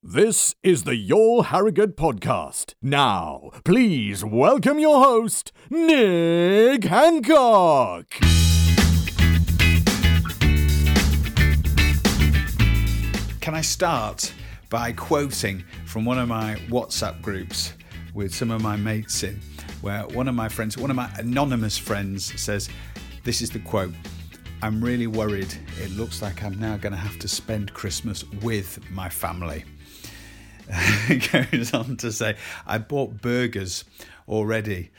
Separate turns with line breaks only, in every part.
This is the Your Harrogate podcast. Now, please welcome your host, Nick Hancock.
Can I start by quoting from one of my WhatsApp groups with some of my mates in, where one of my friends, one of my anonymous friends says, This is the quote. I'm really worried. It looks like I'm now going to have to spend Christmas with my family. goes on to say, I bought burgers already.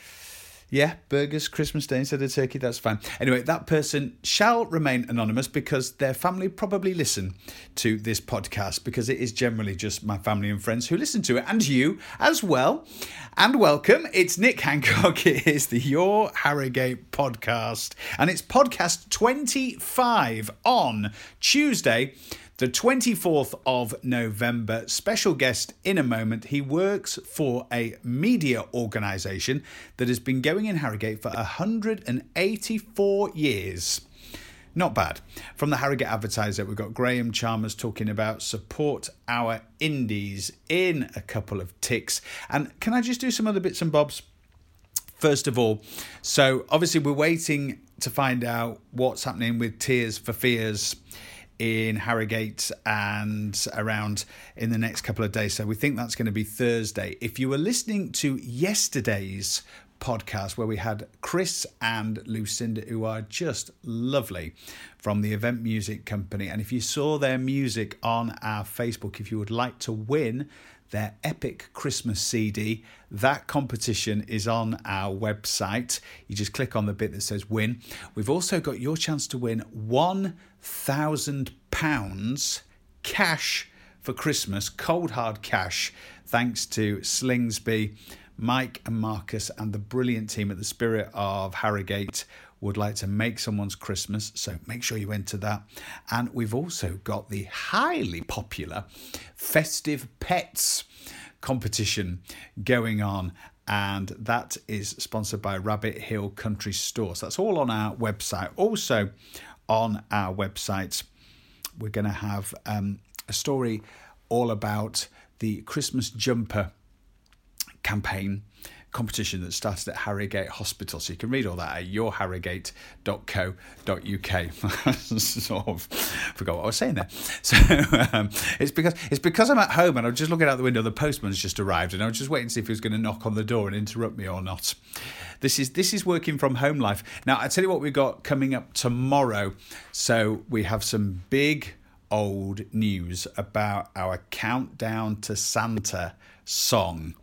Yeah, burgers, Christmas Day instead of turkey, that's fine. Anyway, that person shall remain anonymous because their family probably listen to this podcast because it is generally just my family and friends who listen to it, and you as well. And welcome. It's Nick Hancock. It is the Your Harrogate podcast, and it's podcast 25 on Tuesday, the 24th of November. Special guest in a moment. He works for a media organisation that has been going in Harrogate for 184 years. Not bad. From the Harrogate Advertiser, we've got Graham Chalmers talking about support our indies in a couple of ticks. And can I just do some other bits and bobs? First of all, so obviously we're waiting to find out what's happening with Tears for Fears in Harrogate and around in the next couple of days. So we think that's going to be Thursday. If you were listening to yesterday's podcast where we had Chris and Lucinda, who are just lovely from the Event Music Company. And if you saw their music on our Facebook, if you would like to win their epic Christmas CD. That competition is on our website. You just click on the bit that says win. We've also got your chance to win £1,000 cash for Christmas, cold hard cash, thanks to Slingsby. Mike and Marcus and the brilliant team at the Spirit of Harrogate would like to make someone's Christmas, so make sure you enter that. And we've also got the highly popular Festive Pets competition going on. And that is sponsored by Rabbit Hill Country Stores. That's all on our website. Also, on our website, we're going to have um, a story all about the Christmas jumper campaign competition that started at Harrogate Hospital. So you can read all that at yourharrogate.co.uk. sort of forgot what I was saying there. So um, it's because it's because I'm at home and I'm just looking out the window. The postman's just arrived, and I was just waiting to see if he was going to knock on the door and interrupt me or not. This is this is working from home life. Now I tell you what we've got coming up tomorrow. So we have some big old news about our countdown to Santa song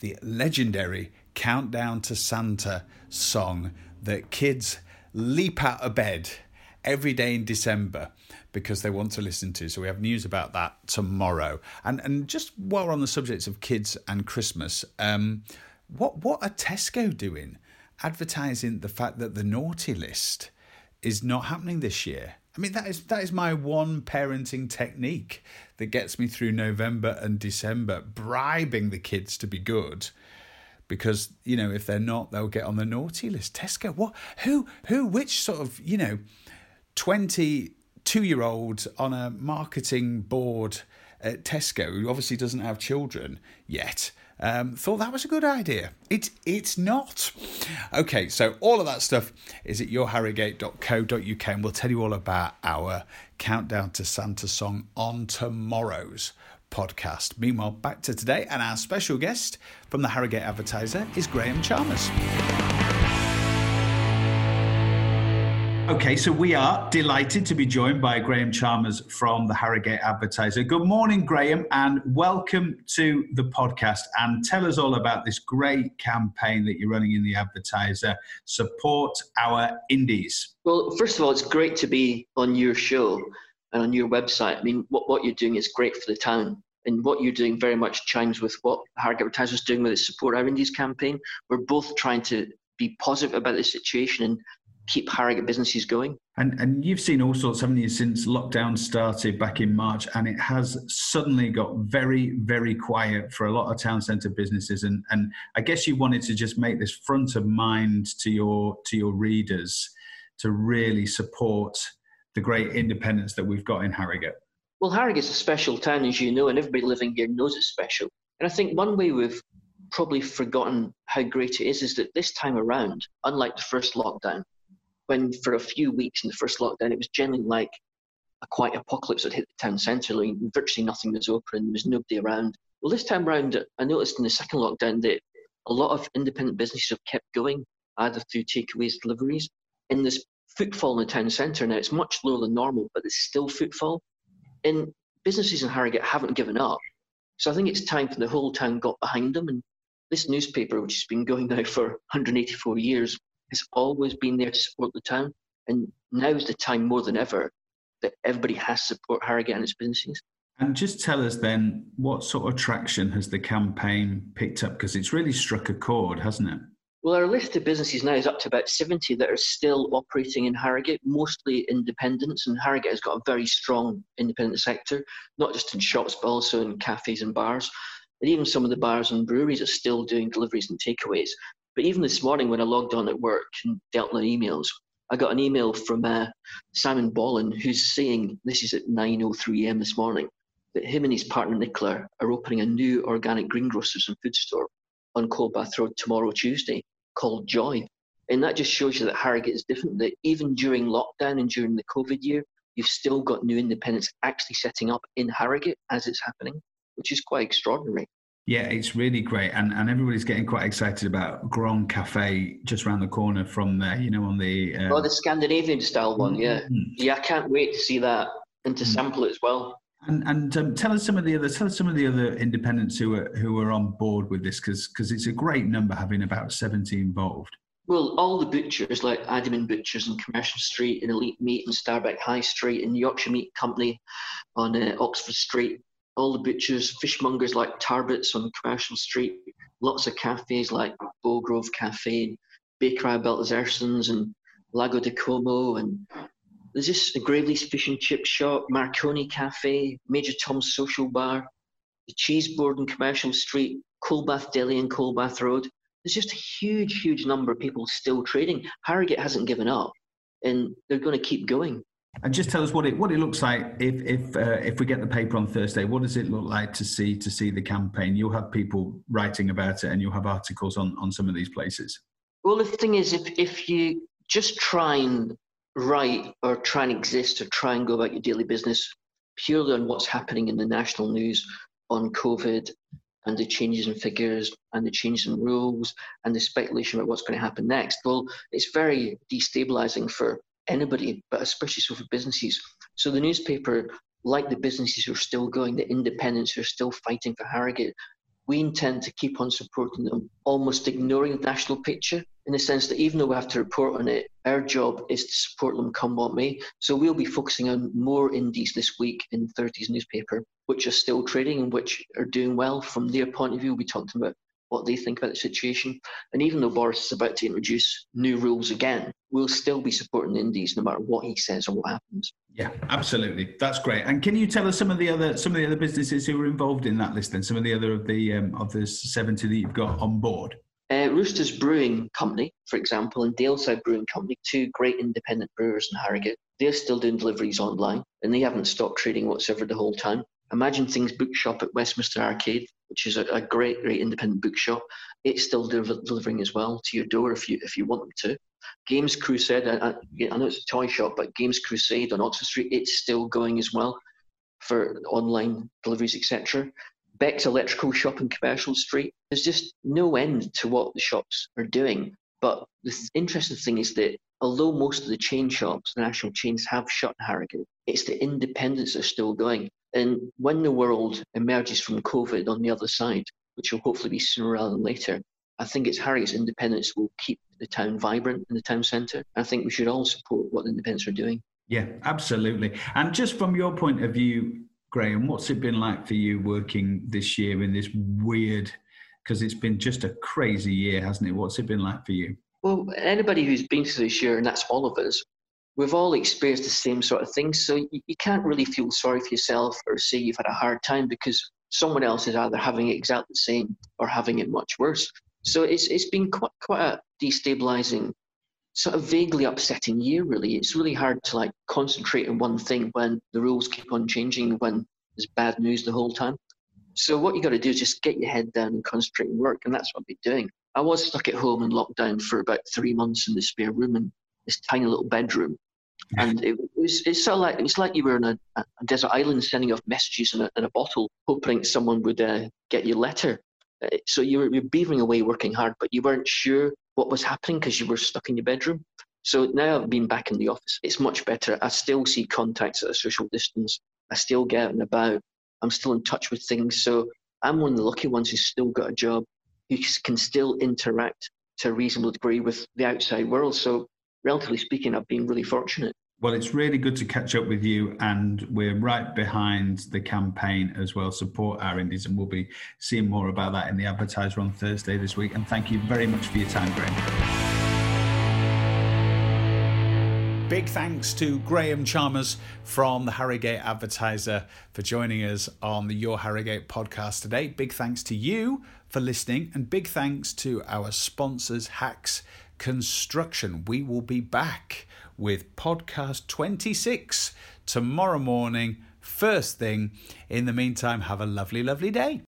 the legendary Countdown to Santa song that kids leap out of bed every day in December because they want to listen to. So we have news about that tomorrow. And and just while we're on the subject of kids and Christmas, um, what what are Tesco doing? Advertising the fact that the naughty list is not happening this year. I mean that is that is my one parenting technique that gets me through November and December, bribing the kids to be good. Because, you know, if they're not, they'll get on the naughty list. Tesco, what who who which sort of, you know, 22 year old on a marketing board at Tesco, who obviously doesn't have children yet, um, thought that was a good idea. It, it's not. Okay, so all of that stuff is at yourharrogate.co.uk, and we'll tell you all about our countdown to Santa song on tomorrow's podcast. Meanwhile, back to today, and our special guest from the Harrogate Advertiser is Graham Chalmers. Okay, so we are delighted to be joined by Graham Chalmers from the Harrogate Advertiser. Good morning, Graham, and welcome to the podcast. And tell us all about this great campaign that you're running in the Advertiser Support Our Indies.
Well, first of all, it's great to be on your show and on your website. I mean, what, what you're doing is great for the town. And what you're doing very much chimes with what Harrogate Advertiser is doing with its Support Our Indies campaign. We're both trying to be positive about the situation and keep Harrogate businesses going.
And and you've seen all sorts, haven't you, since lockdown started back in March, and it has suddenly got very, very quiet for a lot of town centre businesses. And and I guess you wanted to just make this front of mind to your to your readers to really support the great independence that we've got in Harrogate.
Well, Harrogate's a special town, as you know, and everybody living here knows it's special. And I think one way we've probably forgotten how great it is is that this time around, unlike the first lockdown, when for a few weeks in the first lockdown it was generally like a quiet apocalypse that hit the town centre, like virtually nothing was open, there was nobody around. Well, this time around, I noticed in the second lockdown that a lot of independent businesses have kept going, either through takeaways, deliveries. In this footfall in the town centre now, it's much lower than normal, but it's still footfall. And businesses in Harrogate haven't given up. So I think it's time for the whole town got behind them. And this newspaper, which has been going now for 184 years, has always been there to support the town. And now is the time more than ever that everybody has to support Harrogate and its businesses.
And just tell us then, what sort of traction has the campaign picked up? Because it's really struck a chord, hasn't it?
Well, our list of businesses now is up to about 70 that are still operating in Harrogate, mostly independents. And Harrogate has got a very strong independent sector, not just in shops, but also in cafes and bars. And even some of the bars and breweries are still doing deliveries and takeaways. But even this morning, when I logged on at work and dealt with emails, I got an email from uh, Simon Bolin, who's saying this is at 9:03 a.m. this morning that him and his partner Nicola are opening a new organic greengrocers and food store on Coldbath Road tomorrow, Tuesday, called Joy. And that just shows you that Harrogate is different, that even during lockdown and during the COVID year, you've still got new independents actually setting up in Harrogate as it's happening, which is quite extraordinary.
Yeah, it's really great, and and everybody's getting quite excited about Grand Cafe just around the corner from there. You know, on the
uh... oh, the Scandinavian style one. Yeah, mm-hmm. yeah, I can't wait to see that and to mm-hmm. sample it as well.
And and um, tell us some of the other tell us some of the other independents who are who are on board with this because because it's a great number having about seventy involved.
Well, all the butchers like Adamant Butchers in Commercial Street, and Elite Meat in Starbeck High Street, and Yorkshire Meat Company on uh, Oxford Street, all the butchers, fishmongers like Tarbits on Commercial Street, lots of cafes like Bowgrove Cafe, Bakery Baltzersen's and Lago di Como, and there's just a Graveley's Fish and Chip Shop, Marconi Cafe, Major Tom's Social Bar, the Cheese Board in Commercial Street, Coldbath Deli and Coldbath Road. There's just a huge, huge number of people still trading. Harrogate hasn't given up, and they're going to keep going.
And just tell us what it what it looks like if if uh, if we get the paper on Thursday. What does it look like to see to see the campaign? You'll have people writing about it, and you'll have articles on on some of these places.
Well, the thing is, if if you just try and write or try and exist or try and go about your daily business purely on what's happening in the national news on COVID and the changes in figures and the changes in rules and the speculation about what's going to happen next, well, it's very destabilizing for anybody, but especially so for businesses. So the newspaper, like the businesses who are still going, the independents who are still fighting for Harrogate, we intend to keep on supporting them, almost ignoring the national picture in the sense that even though we have to report on it, our job is to support them come what may. So we'll be focusing on more indies this week in 30s newspaper, which are still trading and which are doing well from their point of view. We'll be talking about what they think about the situation. And even though Boris is about to introduce new rules again, we'll still be supporting the indies no matter what he says or what happens.
Yeah, absolutely. That's great. And can you tell us some of the other some of the other businesses who are involved in that list and some of the other of the um, of the 70 that you've got on board?
Uh, Roosters Brewing Company, for example, and Daleside Brewing Company, two great independent brewers in Harrogate, they're still doing deliveries online and they haven't stopped trading whatsoever the whole time. Imagine Things Bookshop at Westminster Arcade, which is a, a great, great independent bookshop. It's still de- delivering as well to your door if you if you want them to. Games Crusade, I, I, know it's a toy shop, but Games Crusade on Oxford Street, it's still going as well for online deliveries, etc. Beck's Electrical Shop in Commercial Street. There's just no end to what the shops are doing. But the interesting thing is that although most of the chain shops, the national chains, have shut in Harrogate, it's the independents that are still going. And when the world emerges from COVID on the other side, which will hopefully be sooner rather than later, I think it's Harrogate's independence will keep the town vibrant in the town centre. I think we should all support what the independents are doing.
Yeah, absolutely. And just from your point of view, Graham, what's it been like for you working this year in this weird, because it's been just a crazy year, hasn't it? What's it been like for you?
Well, anybody who's been through this year, and that's all of us, we've all experienced the same sort of things. So you, you can't really feel sorry for yourself or say you've had a hard time because someone else is either having it exactly the same or having it much worse. So it's it's been quite quite a destabilizing sort of vaguely upsetting year, really. It's really hard to like concentrate on one thing when the rules keep on changing, when there's bad news the whole time. So what you got to do is just get your head down and concentrate and work, and that's what I've been doing. I was stuck at home in lockdown for about three months in the spare room in this tiny little bedroom, and it was it's sort of like it's like you were on a, a desert island sending off messages in a, in a bottle, hoping someone would uh, get your letter. Uh, so you were, you were beavering away, working hard, but you weren't sure what was happening because you were stuck in your bedroom. So now I've been back in the office. It's much better. I still see contacts at a social distance. I still get out and about. I'm still in touch with things. So I'm one of the lucky ones who's still got a job, who can still interact to a reasonable degree with the outside world. So relatively speaking, I've been really fortunate.
Well, it's really good to catch up with you, and we're right behind the campaign as well. Support our indies, and we'll be seeing more about that in the advertiser on Thursday this week. And thank you very much for your time, Graham. Big thanks to Graham Chalmers from the Harrogate Advertiser for joining us on the Your Harrogate podcast today. Big thanks to you for listening, and big thanks to our sponsors, Hacks Construction. We will be back with podcast 26 tomorrow morning, first thing. In the meantime, have a lovely, lovely day.